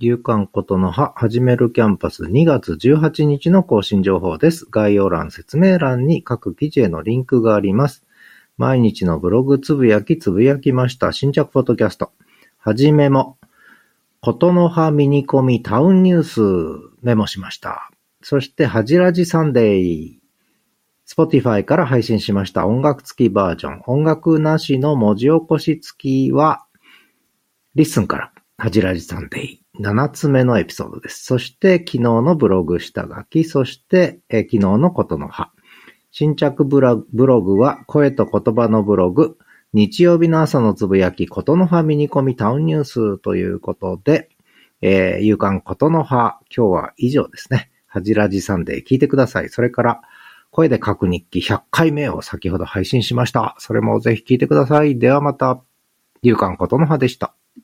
夕刊ことの葉、始めるキャンパス2月18日の更新情報です。概要欄、説明欄に各記事へのリンクがあります。毎日のブログつぶやきつぶやきました。新着ポッドキャスト。はじめも、ことの葉ミニコミタウンニュースメモしました。そして、はじらじサンデー。Spotify から配信しました音楽付きバージョン。音楽なしの文字起こし付きは、LISTEN から、はじらじサンデー。7つ目のエピソードです。そして、昨日のブログ下書き、そして、え昨日のことの葉。新着ブロブログは、声と言葉のブログ、日曜日の朝のつぶやき、ことの葉ミニコミタウンニュースということで、えー、夕刊ことの葉、今日は以上ですね。はじらじサンデー聞いてください。それから、声で書く日記100回目を先ほど配信しました。それもぜひ聞いてください。ではまた、夕刊ことの葉でした。